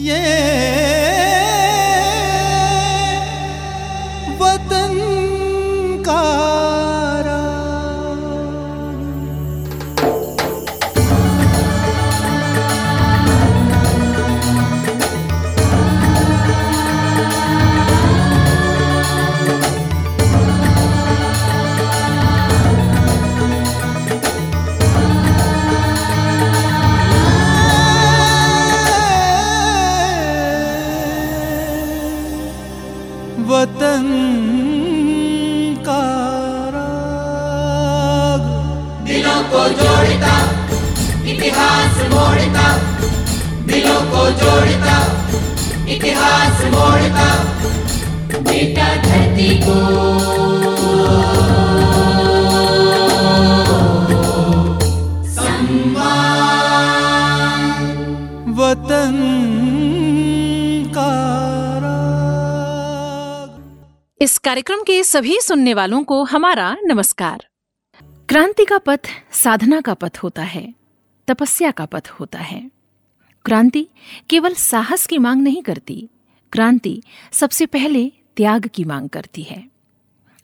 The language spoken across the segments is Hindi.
Yeah. इस कार्यक्रम के सभी सुनने वालों को हमारा नमस्कार। क्रांति का पथ साधना का पथ होता है तपस्या का पथ होता है। क्रांति केवल साहस की मांग नहीं करती। क्रांति सबसे पहले त्याग की मांग करती है।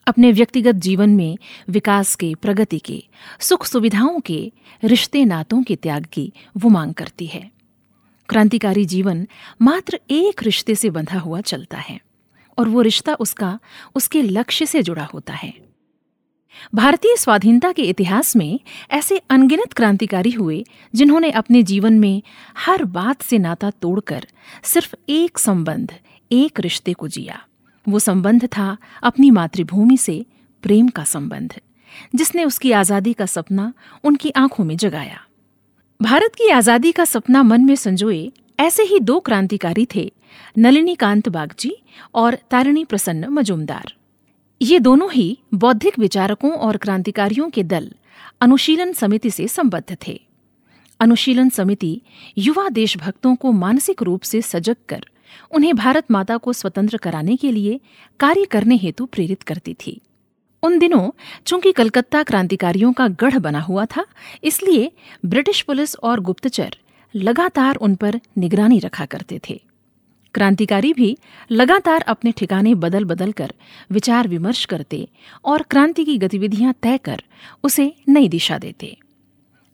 अपने व्यक्तिगत जीवन में विकास के, प्रगति के सुख सुविधाओं के, रिश्ते नातों के त्याग की वो मांग करती है। क्रांतिकारी जीवन मात्र एक रिश्ते से बंधा हुआ चलता है और वो रिश्ता उसका, उसके लक्ष्य से जुड़ा होता है। भारतीय स्वाधीनता के इतिहास में ऐसे अनगिनत क्रांतिकारी हुए जिन्होंने अपने जीवन में हर बात से नाता तोड़कर सिर्फ़ एक संबंध, एक रिश्ते को जिया। वो संबंध था अपनी मातृभूमि से प्रेम का संबंध, जिसने उसकी आज़ादी का सपना उनकी आँखों में जगाया। भारत की आज़ादी का सपना मन में संजोए ऐसे ही दो क्रांतिकारी थे नलिनी कांत बागची और तारिणी प्रसन्न मजुमदार। ये दोनों ही बौद्धिक विचारकों और क्रांतिकारियों के दल अनुशीलन समिति से संबद्ध थे। अनुशीलन समिति युवा देशभक्तों को मानसिक रूप से सजग कर उन्हें भारत माता को स्वतंत्र कराने के लिए कार्य करने हेतु प्रेरित करती थी। उन दिनों, चूँकि कलकत्ता क्रांतिकारियों का गढ़ बना हुआ था, इसलिए ब्रिटिश पुलिस और गुप्तचर लगातार उन पर निगरानी रखा करते थे। क्रांतिकारी भी लगातार अपने ठिकाने बदल बदल कर विचार विमर्श करते और क्रांति की गतिविधियाँ तय कर उसे नई दिशा देते।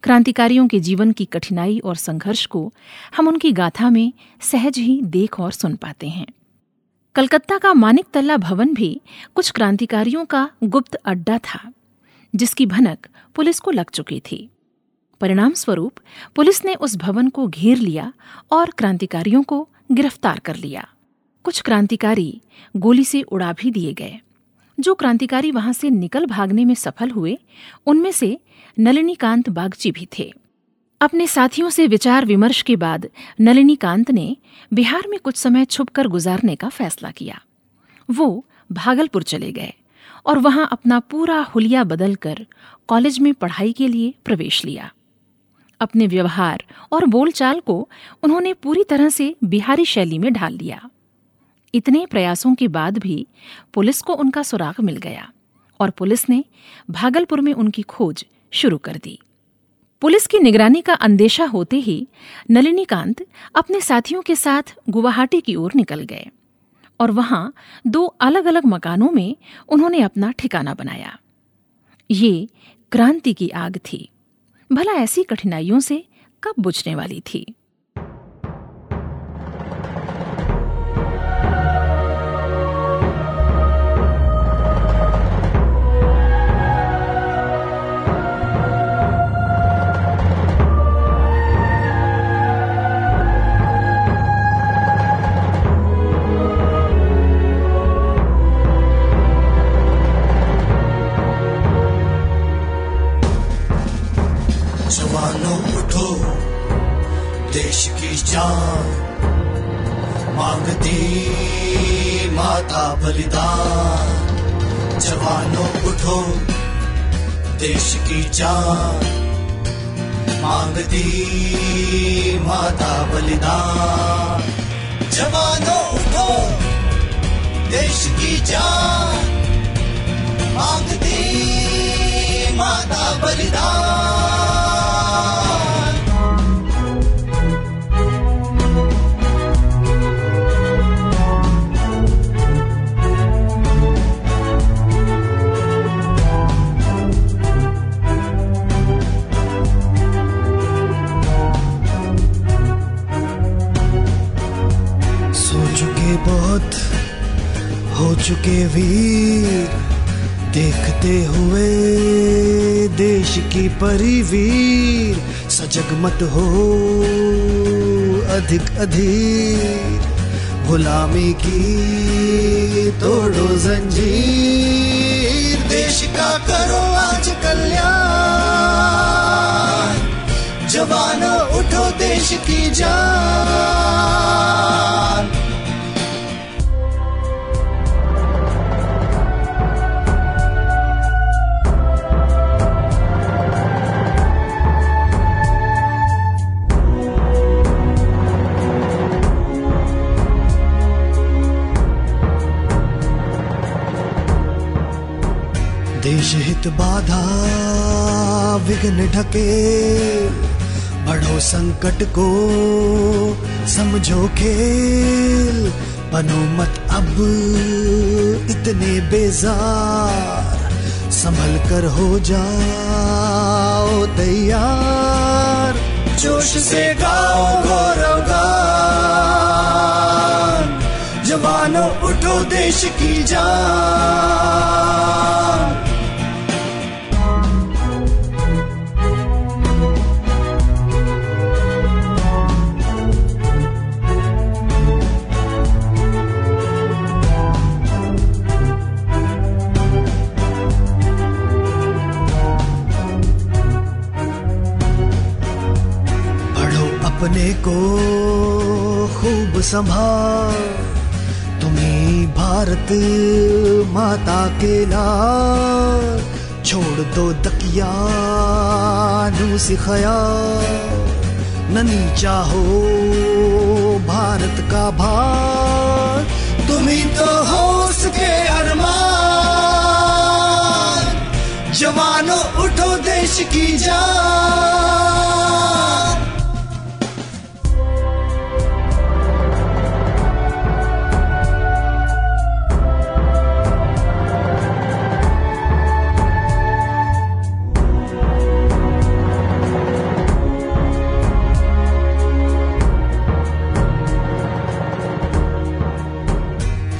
क्रांतिकारियों के जीवन की कठिनाई और संघर्ष को हम उनकी गाथा में सहज ही देख और सुन पाते हैं। कलकत्ता का मानिक तल्ला भवन भी कुछ क्रांतिकारियों का गुप्त अड्डा था, जिसकी भनक पुलिस को लग चुकी थी। परिणाम स्वरूप पुलिस ने उस भवन को घेर लिया और क्रांतिकारियों को गिरफ़्तार कर लिया। कुछ क्रांतिकारी गोली से उड़ा भी दिए गए। जो क्रांतिकारी वहाँ से निकल भागने में सफल हुए, उनमें से नलिनीकांत बागची भी थे। अपने साथियों से विचार विमर्श के बाद नलिनीकांत ने बिहार में कुछ समय छुपकर गुजारने का फैसला किया। वो भागलपुर चले गए और वहाँ अपना पूरा हुलिया बदलकर कॉलेज में पढ़ाई के लिए प्रवेश लिया। अपने व्यवहार और बोलचाल को उन्होंने पूरी तरह से बिहारी शैली में ढाल लिया। इतने प्रयासों के बाद भी पुलिस को उनका सुराग मिल गया और पुलिस ने भागलपुर में उनकी खोज शुरू कर दी। पुलिस की निगरानी का अंदेशा होते ही नलिनीकांत अपने साथियों के साथ गुवाहाटी की ओर निकल गए और वहाँ दो अलग अलग मकानों में उन्होंने अपना ठिकाना बनाया। ये क्रांति की आग थी। भला ऐसी कठिनाइयों से कब बुझने वाली थी? देश की जान मांगती माता बलिदान। चुके वीर देखते हुए देश की परिवीर सजग मत हो अधिक अधीर। गुलामी की तोड़ो जंजीर। देश का करो आज कल्याण। जवानों उठो देश की जान। देश बाधा विघ्न ढके बढ़ो संकट को समझो खेल। बनो मत अब इतने बेजार, संभल कर हो जाओ तैयार। जोश से गाओ गौरव गान जवानों उठो देश की जान। अपने को खूब संभाल। तुम्हें भारत माता के लाल, छोड़ दो दकियानू सिखाया न नीचा हो भारत का भार, तुम्ही तो हो उसके अरमान। जवानों उठो देश की जान।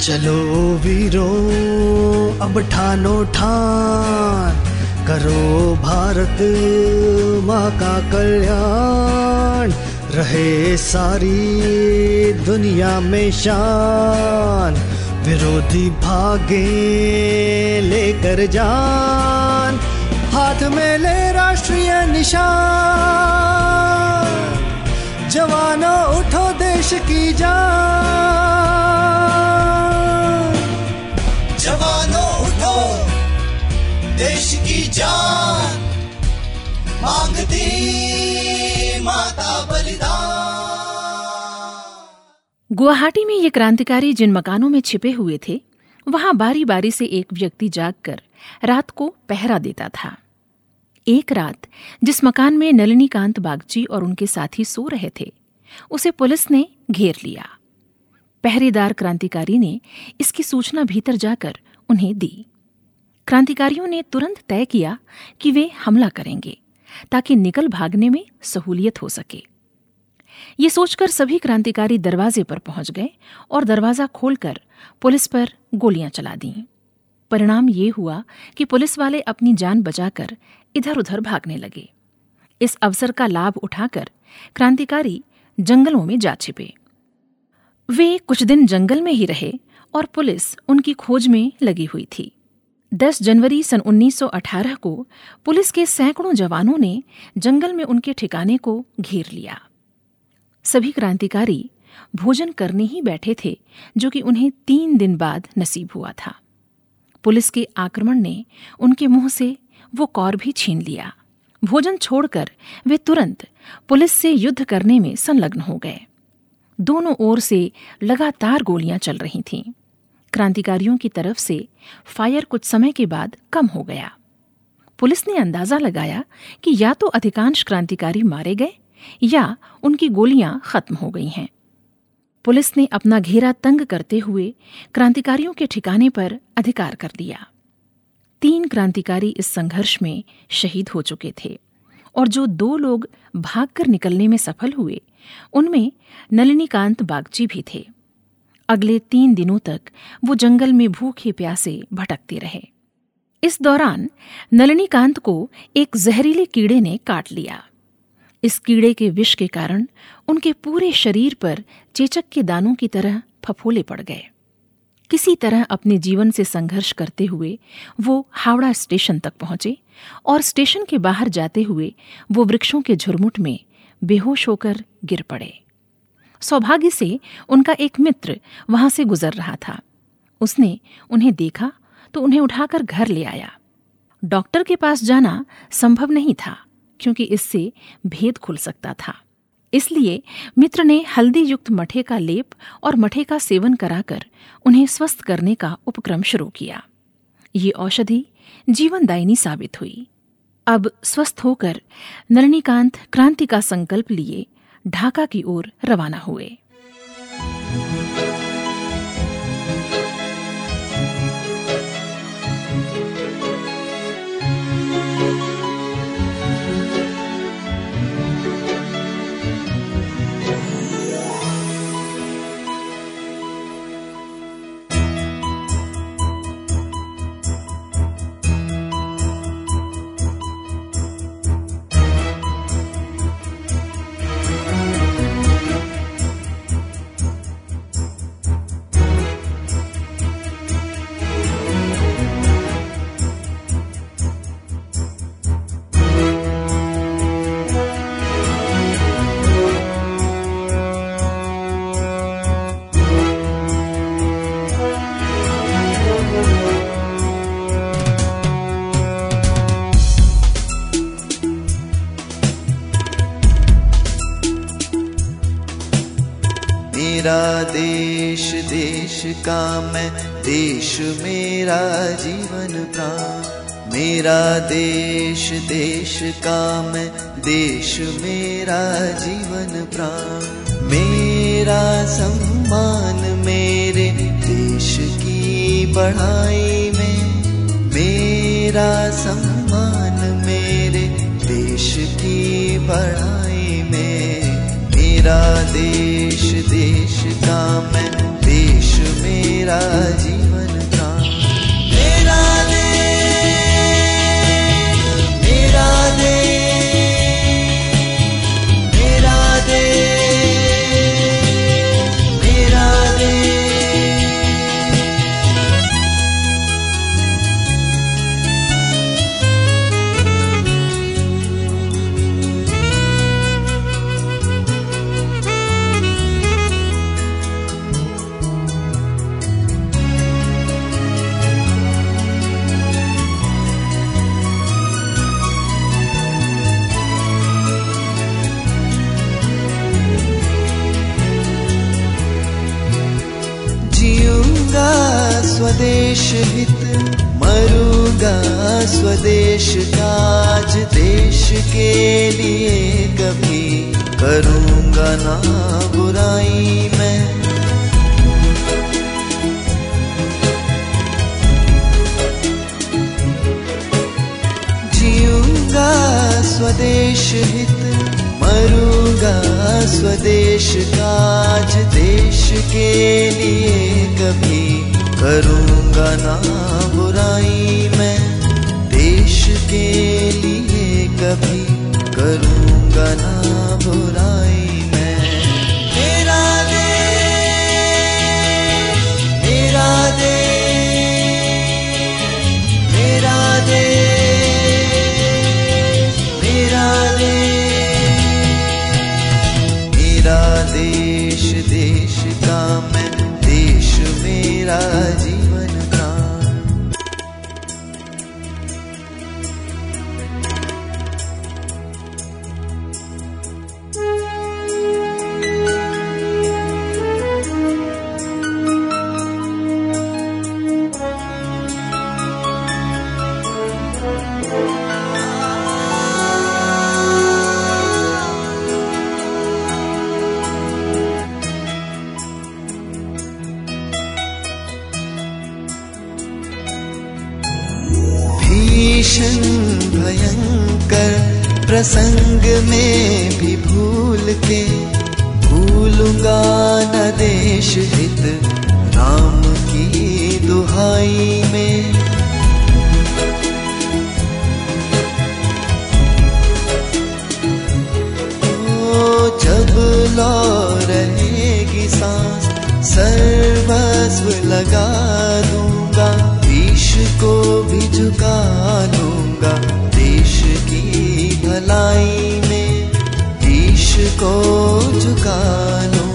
चलो वीरो, अब ठानो ठान। करो भारत माँ का कल्याण। रहे सारी दुनिया में शान। विरोधी भागे लेकर जान। हाथ में ले राष्ट्रीय निशान। जवानों उठो देश की जान। जवानों उठो। देश की जान मांगती माता बलिदान। गुवाहाटी में ये क्रांतिकारी जिन मकानों में छिपे हुए थे, वहाँ बारी बारी से एक व्यक्ति जागकर रात को पहरा देता था। एक रात, जिस मकान में नलिनीकांत बागची और उनके साथी सो रहे थे, उसे पुलिस ने घेर लिया। पहरेदार क्रांतिकारी ने इसकी सूचना भीतर जाकर उन्हें दी। क्रांतिकारियों ने तुरंत तय किया कि वे हमला करेंगे, ताकि निकल भागने में सहूलियत हो सके। ये सोचकर सभी क्रांतिकारी दरवाजे पर पहुँच गए और दरवाज़ा खोलकर पुलिस पर गोलियाँ चला दीं। परिणाम ये हुआ कि पुलिस वाले अपनी जान बचाकर इधर उधर भागने लगे। इस अवसर का लाभ उठाकर क्रांतिकारी जंगलों में जा छिपे। वे कुछ दिन जंगल में ही रहे और पुलिस उनकी खोज में लगी हुई थी। 10 जनवरी सन 1918 को पुलिस के सैकड़ों जवानों ने जंगल में उनके ठिकाने को घेर लिया। सभी क्रांतिकारी भोजन करने ही बैठे थे, जो कि उन्हें तीन दिन बाद नसीब हुआ था। पुलिस के आक्रमण ने उनके मुँह से वो कौर भी छीन लिया। भोजन छोड़कर वे तुरंत पुलिस से युद्ध करने में संलग्न हो गए। दोनों ओर से लगातार गोलियाँ चल रही थीं। क्रांतिकारियों की तरफ़ से फायर कुछ समय के बाद कम हो गया। पुलिस ने अंदाज़ा लगाया कि या तो अधिकांश क्रांतिकारी मारे गए, या उनकी गोलियाँ खत्म हो गई हैं। पुलिस ने अपना घेरा तंग करते हुए क्रांतिकारियों के ठिकाने पर अधिकार कर दिया। तीन क्रांतिकारी इस संघर्ष में शहीद हो चुके थे, और जो दो लोग भागकर निकलने में सफल हुए उनमें नलिनीकांत बागची भी थे। अगले तीन दिनों तक वो जंगल में भूखे प्यासे भटकते रहे। इस दौरान नलिनीकांत को एक जहरीले कीड़े ने काट लिया। इस कीड़े के विष के कारण उनके पूरे शरीर पर चेचक के दानों की तरह फफोले पड़ गए। किसी तरह अपने जीवन से संघर्ष करते हुए वो हावड़ा स्टेशन तक पहुँचे और स्टेशन के बाहर जाते हुए वो वृक्षों के झुरमुट में बेहोश होकर गिर पड़े। सौभाग्य से उनका एक मित्र वहाँ से गुजर रहा था। उसने उन्हें देखा तो उन्हें उठाकर घर ले आया। डॉक्टर के पास जाना संभव नहीं था, क्योंकि इससे भेद खुल सकता था। इसलिए मित्र ने हल्दी युक्त मठे का लेप और मठे का सेवन कराकर उन्हें स्वस्थ करने का उपक्रम शुरू किया। ये औषधि जीवनदायिनी साबित हुई। अब स्वस्थ होकर नरणीकांत क्रांति का संकल्प लिए ढाका की ओर रवाना हुए। का मैं देश मेरा जीवन प्राण। मेरा देश देश का मैं देश मेरा जीवन प्राण। मेरा सम्मान मेरे देश की बढ़ाई में। मेरा सम्मान मेरे देश की बढ़ाई में। मेरा देश देश का मैं मेरा स्वदेश काज देश के लिए कभी करूँगा ना बुराई मैं। जीऊँगा स्वदेश हित, मरूँगा स्वदेश काज देश के लिए कभी करूँगा ना बुराई मैं। कभी करूँगा ना बुराई। में भी भूल के भूलूँगा न देश हित, राम की दुहाई में। जब लौ सांस, सर्वस्व लगा दूँगा ईश को भी झुका लूँगा। भलाई में ईश को झुका लूँगा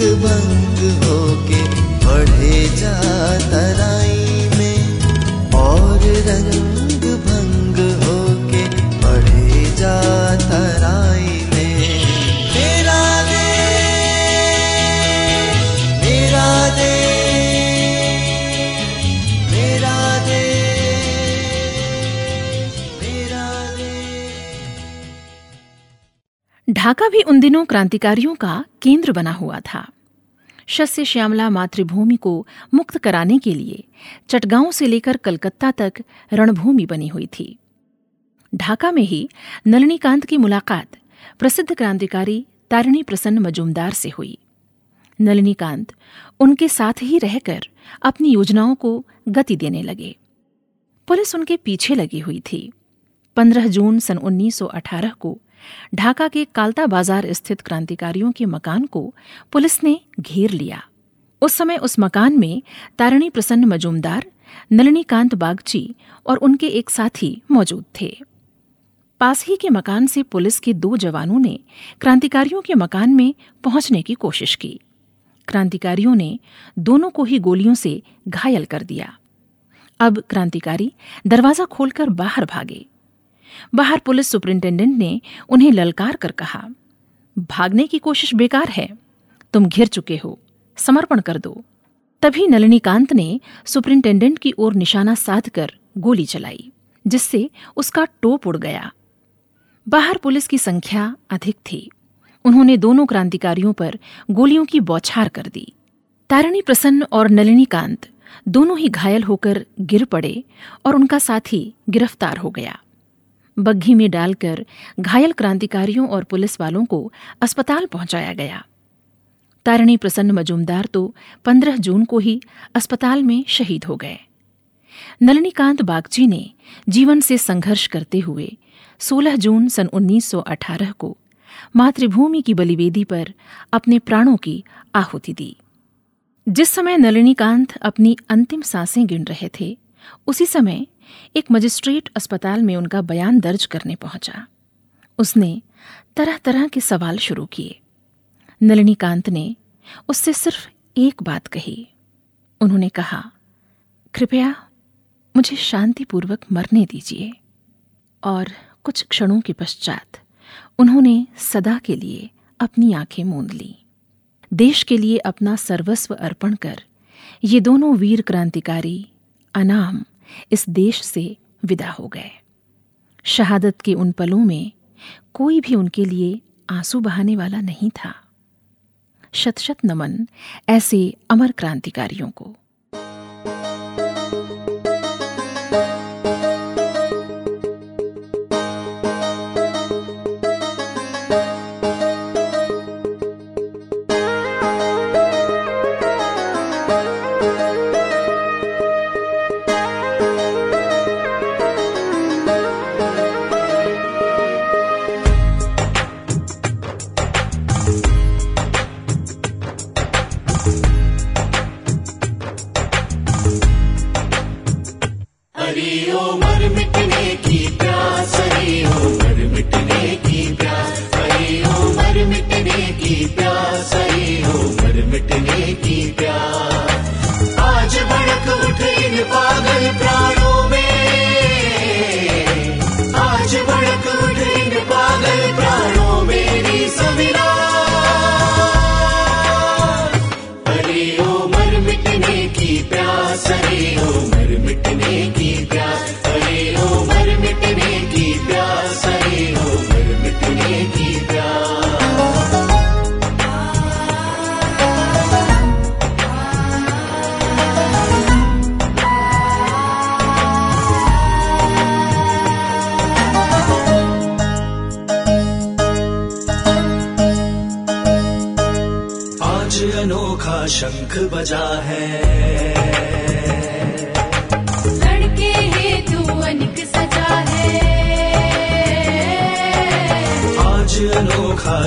रंग भंग होके बढ़े जा ढाका भी उन दिनों क्रांतिकारियों का केंद्र बना हुआ था। शस्य श्यामला मातृभूमि को मुक्त कराने के लिए चटगांव से लेकर कलकत्ता तक रणभूमि बनी हुई थी। ढाका में ही नलिनीकांत की मुलाकात प्रसिद्ध क्रांतिकारी तारिणी प्रसन्न मजूमदार से हुई। नलिनीकांत उनके साथ ही रहकर अपनी योजनाओं को गति देने लगे। पुलिस उनके पीछे लगी हुई थी। 15 जून सन 1918 को ढाका के कालता बाज़ार स्थित क्रांतिकारियों के मकान को पुलिस ने घेर लिया। उस समय उस मकान में तारिणी प्रसन्न मजूमदार, नलिनीकांत बागची और उनके एक साथी मौजूद थे। पास ही के मकान से पुलिस के दो जवानों ने क्रांतिकारियों के मकान में पहुँचने की कोशिश की। क्रांतिकारियों ने दोनों को ही गोलियों से घायल कर दिया। अब क्रांतिकारी दरवाज़ा खोलकर बाहर भागे। बाहर पुलिस सुपरिंटेंडेंट ने उन्हें ललकार कर कहा, भागने की कोशिश बेकार है। तुम घिर चुके हो। समर्पण कर दो। तभी नलिनीकांत ने सुपरिंटेंडेंट की ओर निशाना साधकर गोली चलाई, जिससे उसका टोप उड़ गया। बाहर पुलिस की संख्या अधिक थी। उन्होंने दोनों क्रांतिकारियों पर गोलियों की बौछार कर दी। तारिणी प्रसन्न और नलिनीकांत दोनों ही घायल होकर गिर पड़े और उनका साथी गिरफ़्तार हो गया। बग्घी में डालकर घायल क्रांतिकारियों और पुलिस वालों को अस्पताल पहुँचाया गया। तारिणी प्रसन्न मजूमदार तो 15 जून को ही अस्पताल में शहीद हो गए। नलिनीकांत बागची ने जीवन से संघर्ष करते हुए 16 जून सन 1918 को मातृभूमि की बलिवेदी पर अपने प्राणों की आहुति दी। जिस समय नलिनीकांत अपनी अंतिम साँसें गिन रहे थे, उसी समय एक मजिस्ट्रेट अस्पताल में उनका बयान दर्ज करने पहुँचा। उसने तरह तरह के सवाल शुरू किए। नलिनीकांत ने उससे सिर्फ़ एक बात कही। उन्होंने कहा, कृपया मुझे शांतिपूर्वक मरने दीजिए। और कुछ क्षणों के पश्चात उन्होंने सदा के लिए अपनी आँखें मूंद ली। देश के लिए अपना सर्वस्व अर्पण कर ये दोनों वीर क्रांतिकारी अनाम इस देश से विदा हो गए। शहादत के उन पलों में कोई भी उनके लिए आँसू बहाने वाला नहीं था। शत शत नमन ऐसे अमर क्रांतिकारियों को।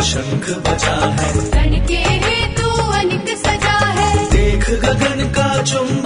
शंख बजा है। तू अनिक सजा है। देख गगन का चुम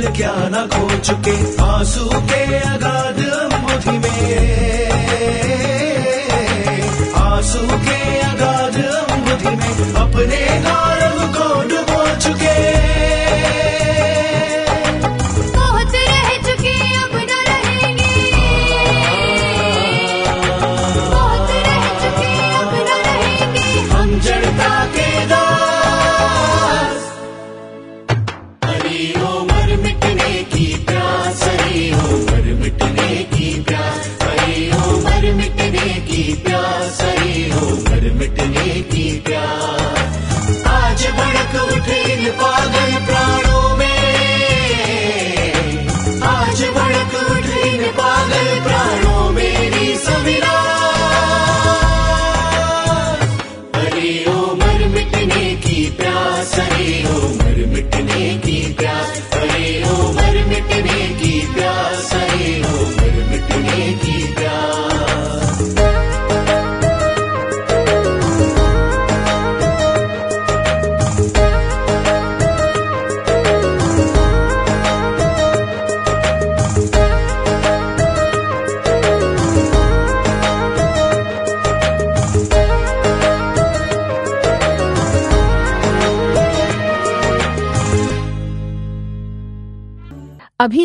जल क्या न खो चुके। आँसू के अगाध मुझमें। आँसू के अगाध मुझमें अपने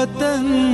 वतन